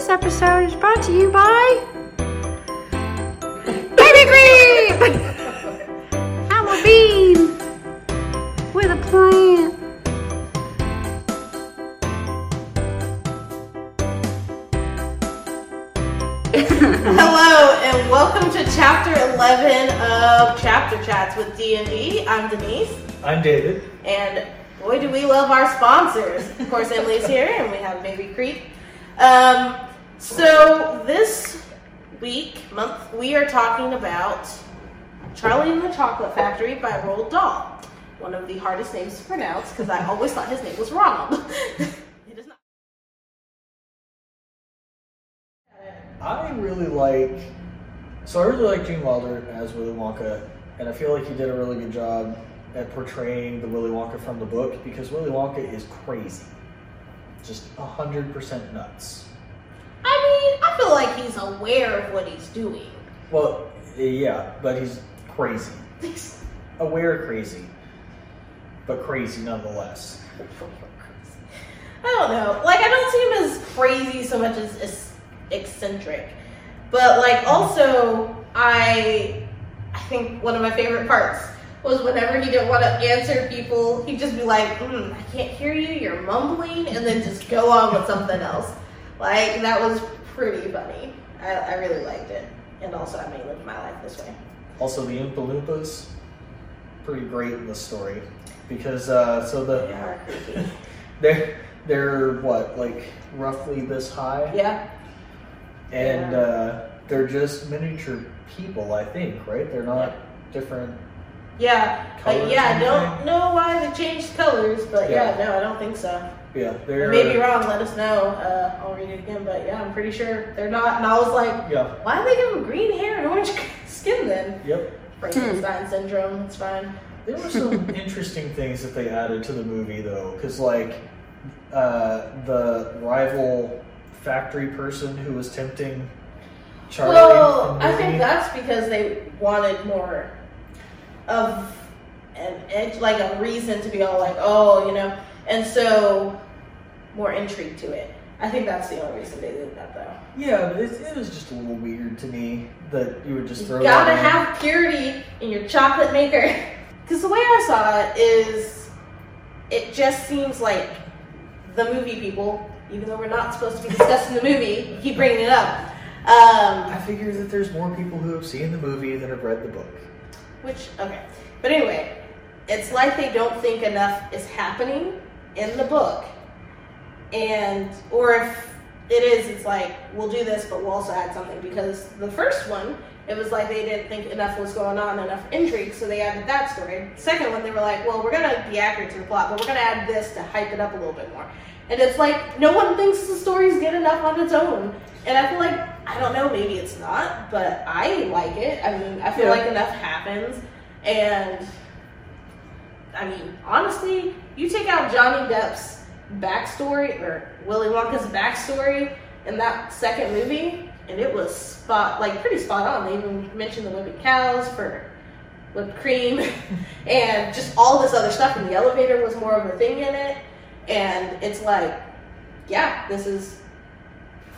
This episode is brought to you by Baby Cream! I'm a bean with a plant. Hello and welcome to chapter 11 of Chapter Chats with D&D. I'm Denise I'm David. and boy do we love our sponsors. Of course Emily's here and we have Baby Creek. Um, so this week, month, we are talking about Charlie and the Chocolate Factory by Roald Dahl. One of the hardest names to pronounce because I always thought his name was Ronald. it is not. I really like. So I really like Gene Wilder as Willy Wonka, and I feel like he did a really good job at portraying the Willy Wonka from the book because Willy Wonka is crazy, just hundred percent nuts. I mean, I feel like he's aware of what he's doing. Well, yeah, but he's crazy, aware crazy, but crazy nonetheless. I don't know. Like, I don't see him as crazy so much as, as eccentric, but like also, I I think one of my favorite parts was whenever he didn't want to answer people, he'd just be like, mm, "I can't hear you. You're mumbling," and then just go on with something else. Like that was pretty funny. I, I really liked it, and also I may live my life this way. Also, the Oompa Loompas, pretty great in the story because uh, so the They are creepy. They're they're what like roughly this high, Yeah. and Yeah. uh, they're just miniature people. I think right? They're not different. Yeah, like, yeah, I don't know why they changed colors, but yeah, Yeah. no, I don't think so. Yeah, they're may be wrong, let us know. Uh, I'll read it again, but yeah, I'm pretty sure they're not. And I was like, Yeah. why do they give them green hair and orange skin then? Yep. Frankenstein syndrome, it's fine. There were some interesting things that they added to the movie though, because like uh, the rival factory person who was tempting Charlie. well, I think that's because they wanted more of an edge, like a reason to be all like, oh, you know, and so more intrigue to it. I think that's the only reason they did that, though. Yeah, but it, it was just a little weird to me that you would just throw. You gotta that in. have purity in your chocolate maker. Because the way I saw it is, it just seems like the movie people, even though we're not supposed to be discussing the movie, keep bringing it up. Um, I figure that there's more people who have seen the movie than have read the book. which, okay. But anyway, it's like they don't think enough is happening in the book. And, or if it is, it's like, we'll do this, but we'll also add something. Because the first one, it was like they didn't think enough was going on, enough intrigue, so they added that story. Second one, they were like, well, we're going to be accurate to the plot, but we're going to add this to hype it up a little bit more. And it's like, no one thinks the story's good enough on its own. And I feel like, I don't know, maybe it's not, but I like it. I mean, I feel Yeah. like enough happens. And, I mean, honestly, you take out Johnny Depp's backstory, or Willy Wonka's backstory in that second movie, and it was spot like pretty spot on. They even mentioned the whipping cows for whipped cream, and just all this other stuff. And the elevator was more of a thing in it, and it's like, yeah, this is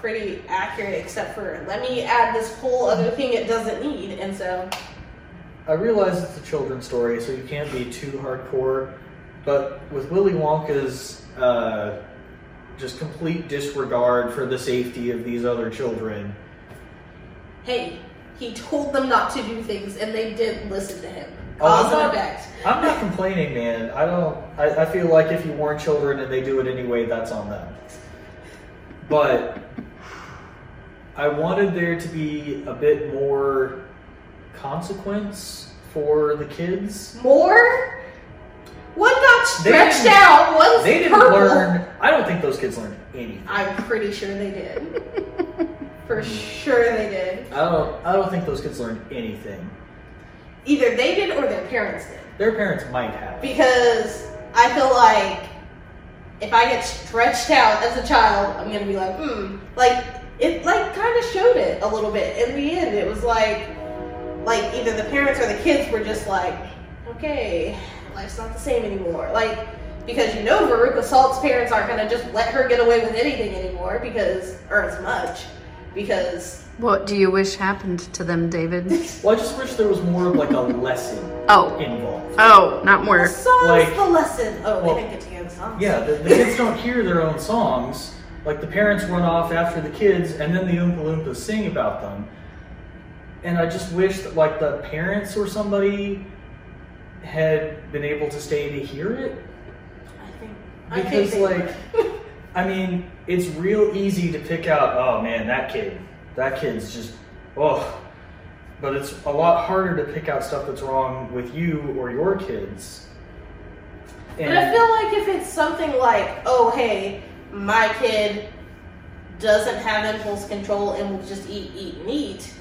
pretty accurate, except for let me add this whole other thing it doesn't need, and so I realize it's a children's story, so you can't be too hardcore. But with Willy Wonka's uh, just complete disregard for the safety of these other children, hey, he told them not to do things, and they didn't listen to him. Oh, I'm not-. I'm not complaining, man. I don't. I, I feel like if you warn children and they do it anyway, that's on them. But I wanted there to be a bit more consequence for the kids. More? One got They stretched didn't- out. One's They didn't purple. learn. I don't think those kids learned anything. I'm pretty sure they did. For sure they did. I don't. I don't think those kids learned anything. Either they did or their parents did. Their parents might have. Because I feel like if I get stretched out as a child, I'm gonna be like, hmm. Like it like kind of showed it a little bit. In the end, it was like like either the parents or the kids were just like, okay, life's not the same anymore. Like because you know Veruca Salt's parents aren't gonna just let her get away with anything anymore because, or as much, because What do you wish happened to them, David? Well, I just wish there was more of like a lesson Oh. involved. Oh, not more. the song's Like- the lesson. Oh, well, they didn't get to hear the song. Yeah, the, the kids don't hear their own songs. Like the parents run off after the kids, and then the Oompa Loompas sing about them. And I just wish that like the parents or somebody had been able to stay to hear it. I think. I think Because they like. I mean, it's real easy to pick out. Oh man, that kid, that kid's just oh. But it's a lot harder to pick out stuff that's wrong with you or your kids. But I feel like if it's something like, oh hey, my kid doesn't have impulse control and will just eat, eat, and eat,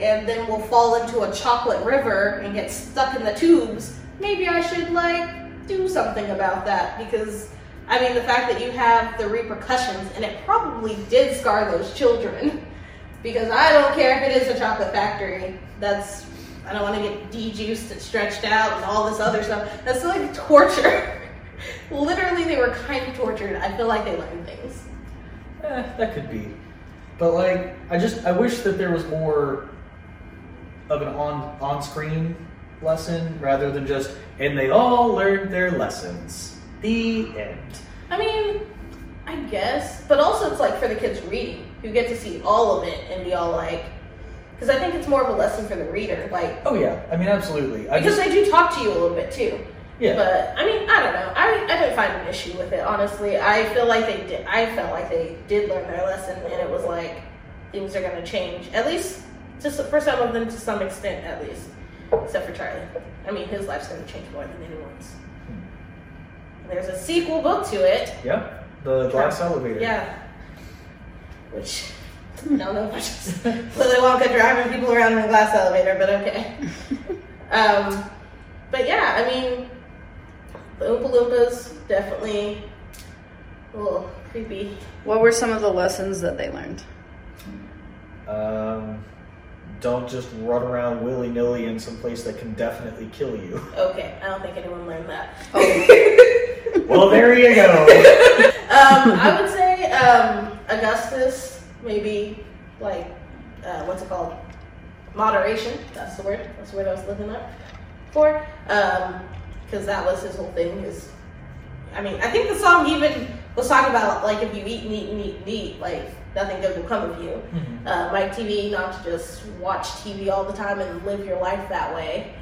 and then we'll fall into a chocolate river and get stuck in the tubes, maybe I should like do something about that because I mean the fact that you have the repercussions and it probably did scar those children. Because I don't care if it is a chocolate factory. That's I don't want to get dejuiced and stretched out and all this other stuff. That's like torture. Literally, they were kind of tortured. I feel like they learned things. Eh, that could be. But like, I just I wish that there was more of an on on screen lesson rather than just and they all learned their lessons. The end. I mean, I guess, but also it's like for the kids reading, who get to see all of it and be all like, because I think it's more of a lesson for the reader, like Oh yeah, I mean absolutely. I because just they do talk to you a little bit too. yeah. But I mean, I don't know. I I didn't find an issue with it honestly. I feel like they did. I felt like they did learn their lesson, and it was like things are going to change at least to, for some of them to some extent at least, except for Charlie. I mean, his life's going to change more than anyone's. There's a sequel book to it. yeah. The glass elevator. Yeah. Which I don't know if I just Willy Wonka driving people around in a glass elevator, but okay. um, but yeah, I mean, the Oompa Loompas definitely a little creepy. What were some of the lessons that they learned? Um, don't just run around willy nilly in some place that can definitely kill you. Okay, I don't think anyone learned that. well, there you go. um, I would say um, Augustus, maybe like uh, what's it called? Moderation. That's the word. That's the word I was looking up for. Because that was his whole thing. Is I mean, I think the song even was talking about like if you eat and eat and eat and eat, like nothing good will come of you. Uh, Mike Teavee, not to just watch TV all the time and live your life that way.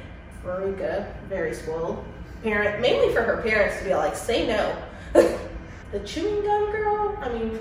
Veruca, very spoiled parent, mainly for her parents to be like, say no. the chewing gum girl, I mean,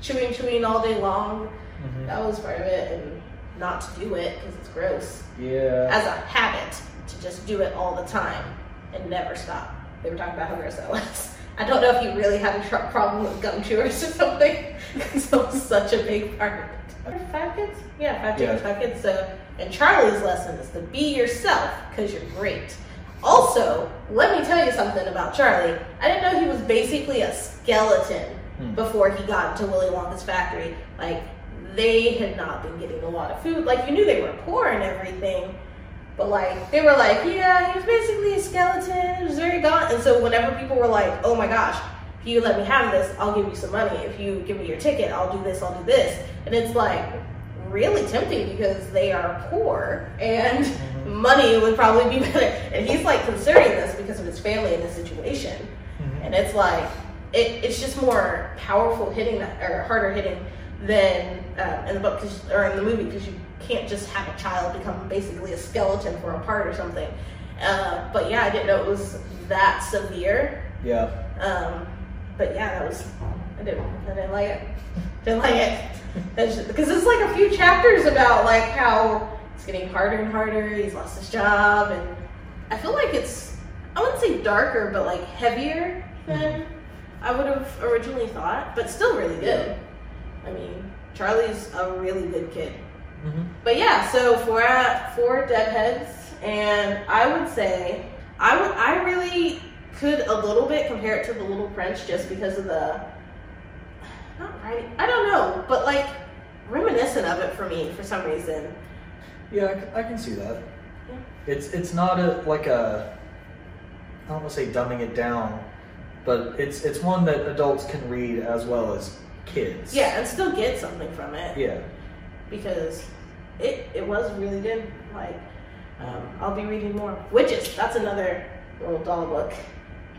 chewing, chewing all day long. Mhm. That was part of it, and not to do it because it's gross. Yeah. As a habit, to just do it all the time and never stop. They were talking about how gross that was. I don't know if you really had a tr- problem with gum chewers or something, was such a big part of it. Five kids? Yeah, five kids, Yeah. five kids. So, and Charlie's lesson is to be yourself because you're great. Also, let me tell you something about Charlie. I didn't know he was basically a skeleton Hmm. before he got into Willy Wonka's factory. Like, they had not been getting a lot of food. Like, you knew they were poor and everything, but like, they were like, yeah, he was basically a skeleton. He was very gaunt. And so, whenever people were like, oh my gosh, if you let me have this, I'll give you some money. If you give me your ticket, I'll do this, I'll do this. And it's like, really tempting because they are poor and money would probably be better. And he's like considering this because of his family and his situation. Mhm. And it's like it, it's just more powerful hitting that or harder hitting than uh, in the book 'cause- or in the movie because you can't just have a child become basically a skeleton for a part or something. Uh, but yeah, I didn't know it was that severe. Yeah. Um, but yeah, that was I didn't I didn't like it. Didn't like it because it's like a few chapters about like how it's getting harder and harder. He's lost his job, and I feel like it's I wouldn't say darker, but like heavier than I would have originally thought. But still really good. I mean, Charlie's a really good kid. Mhm. But yeah, so four at four deadheads, and I would say I would could a little bit compare it to the Little Prince just because of the not writing. I don't know, but like reminiscent of it for me for some reason. Yeah, I can see that. Yeah. It's it's not a like a I don't want to say dumbing it down, but it's it's one that adults can read as well as kids. Yeah, and still get something from it Yeah. because it it was really good. Like, um, I'll be reading more. Witches. That's another little Dahl book.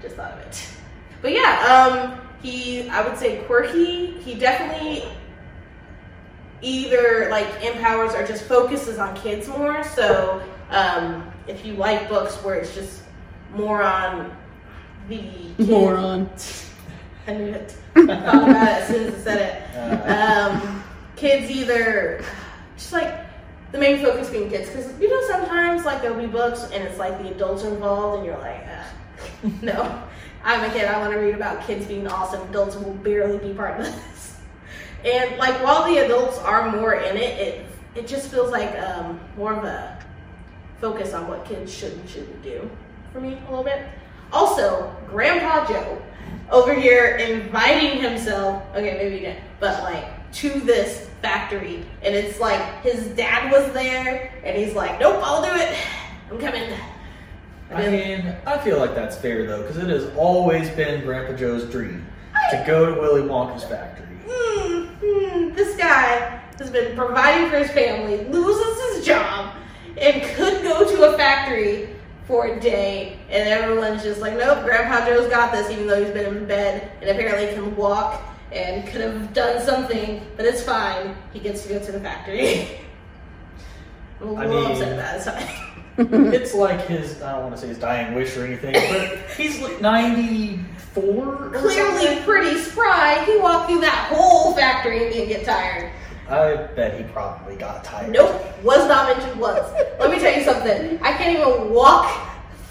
Just thought of it. But yeah, um, he I would say quirky. He definitely either like empowers or just focuses on kids more. So um, if you like books where it's just more on the kid- Moron. I knew it. I thought about it as soon as I said it. Uh, Um, kids either just like the main focus being kids because you know sometimes like there'll be books and it's like the adults are involved and you're like Ugh. no. I'm a kid. I want to read about kids being awesome. Adults will barely be part of this. And like while the adults are more in it it it just feels like um, more of a focus on what kids should and shouldn't do for me a little bit. Also grandpa joe over here inviting himself okay maybe didn't but like to this factory. And it's like his dad was there and he's like nope i'll do it. I'm coming I mean, I feel like that's fair though, because it has always been Grandpa Joe's dream to go to Willy Wonka's factory. hmm, hmm, this guy has been providing for his family, loses his job, and could go to a factory for a day, and everyone's just like, nope, Grandpa Joe's got this, even though he's been in bed and apparently can walk and could have done something, but it's fine. He gets to go to the factory. I little mean- upset about his time. it's like his, I don't want to say his dying wish or anything, but he's like 94 or Clearly something. pretty spry. He walked through that whole factory and didn't get tired. I bet he probably got tired. Nope, was not mentioned once. Let me tell you something. I can't even walk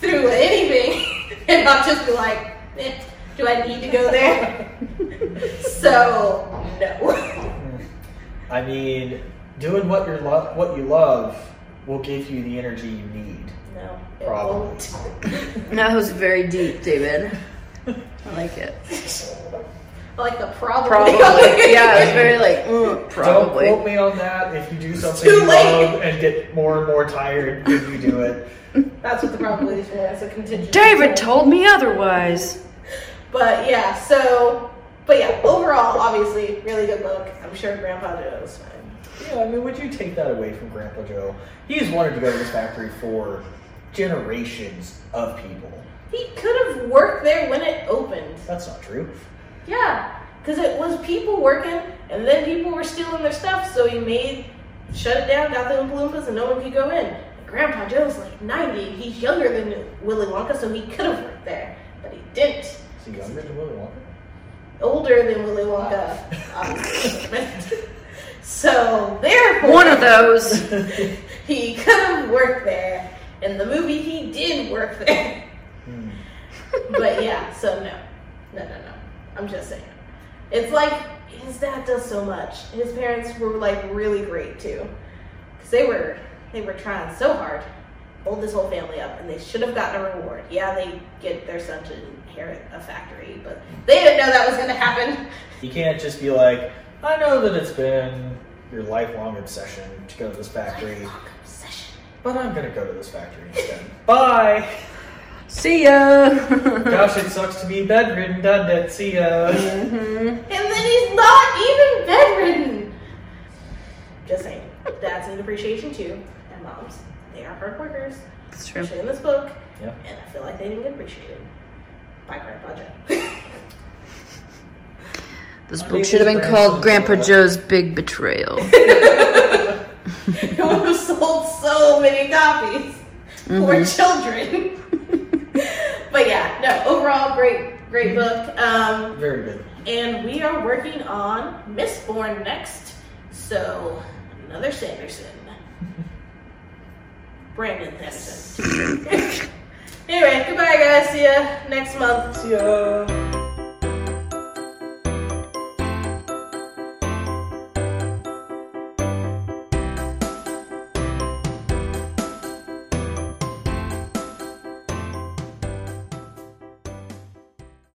through anything and not just be like, eh, do I need to go there? so, no. I mean, doing what you lo- what you love will give you the energy you need. No, it Probably. That was very deep, David. I like it. I like the problem. Probably. yeah, it was very like, mm, Don't quote me on that. If you do something you late. love and get more and more tired when you do it, That's what the probability is for. That's a contingency. David told me otherwise. But yeah, so, but yeah, overall, obviously, really good book. I'm sure Grandpa Joe is fine. Yeah, I mean, would you take that away from Grandpa Joe? He's wanted to go to this factory for generations of people. He could have worked there when it opened. That's not true. Yeah, because it was people working, and then people were stealing their stuff, so he made, shut it down, got the Oompa Loompas, and no one could go in. And Grandpa Joe's like 90, he's younger than Willy Wonka, so he could have worked there, but he didn't. Is he younger than Willy Wonka? Older than Willy Wonka, ah. obviously. so, therefore, One of those. he could have worked there. In the movie, he did work there. Hmm. but yeah, so no. No, no, no. I'm just saying. It's like his dad does so much. His parents were like really great too. Cuz they were they were trying so hard. Hold this whole family up and they should have gotten a reward. Yeah, they get their son to inherit a factory, but they didn't know that was going to happen. You can't just be like, I know that it's been your lifelong obsession to go to this factory, Obsession. but I'm gonna go to this factory instead. Bye! See ya. Gosh, it sucks to be bedridden, doesn't it? See ya. Mm-hmm. And then he's not even bedridden. Just saying. Dads need appreciation too. And moms. They are hard workers. That's true. Especially in this book. Yeah. And I feel like they didn't get appreciated by Grandpa Joe. This book should have been called Grandpa Joe's Big Betrayal. it would have sold so many copies for children. but yeah, no, overall great, great book. Um, Very good. and we are working on Mistborn next. So another Sanderson. Brandon Sanderson. anyway, goodbye guys. See ya next month. See ya.